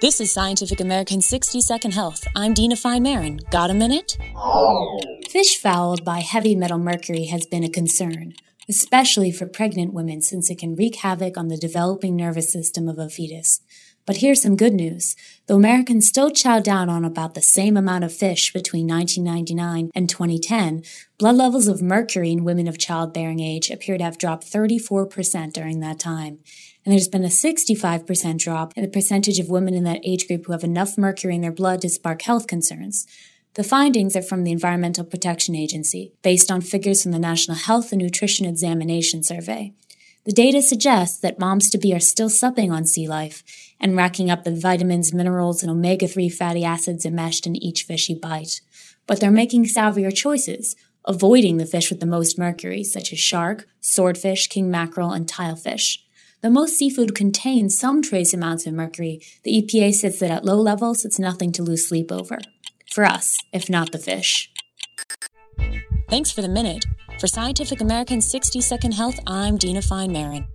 This is Scientific American 60 Second Health. I'm Dina Fine Maron. Got a minute? Fish fouled by heavy metal mercury has been a concern, especially for pregnant women since it can wreak havoc on the developing nervous system of a fetus. But here's some good news. Though Americans still chow down on about the same amount of fish between 1999 and 2010, blood levels of mercury in women of childbearing age appear to have dropped 34% during that time. And there's been a 65% drop in the percentage of women in that age group who have enough mercury in their blood to spark health concerns. The findings are from the Environmental Protection Agency, based on figures from the National Health and Nutrition Examination Survey. The data suggests that moms to be are still supping on sea life and racking up the vitamins, minerals, and omega 3 fatty acids enmeshed in each fish you bite. But they're making savvier choices, avoiding the fish with the most mercury, such as shark, swordfish, king mackerel, and tilefish. Though most seafood contains some trace amounts of mercury, the EPA says that at low levels it's nothing to lose sleep over. For us, if not the fish. Thanks for the minute. For Scientific American 60 Second Health, I'm Dina Fine Maron.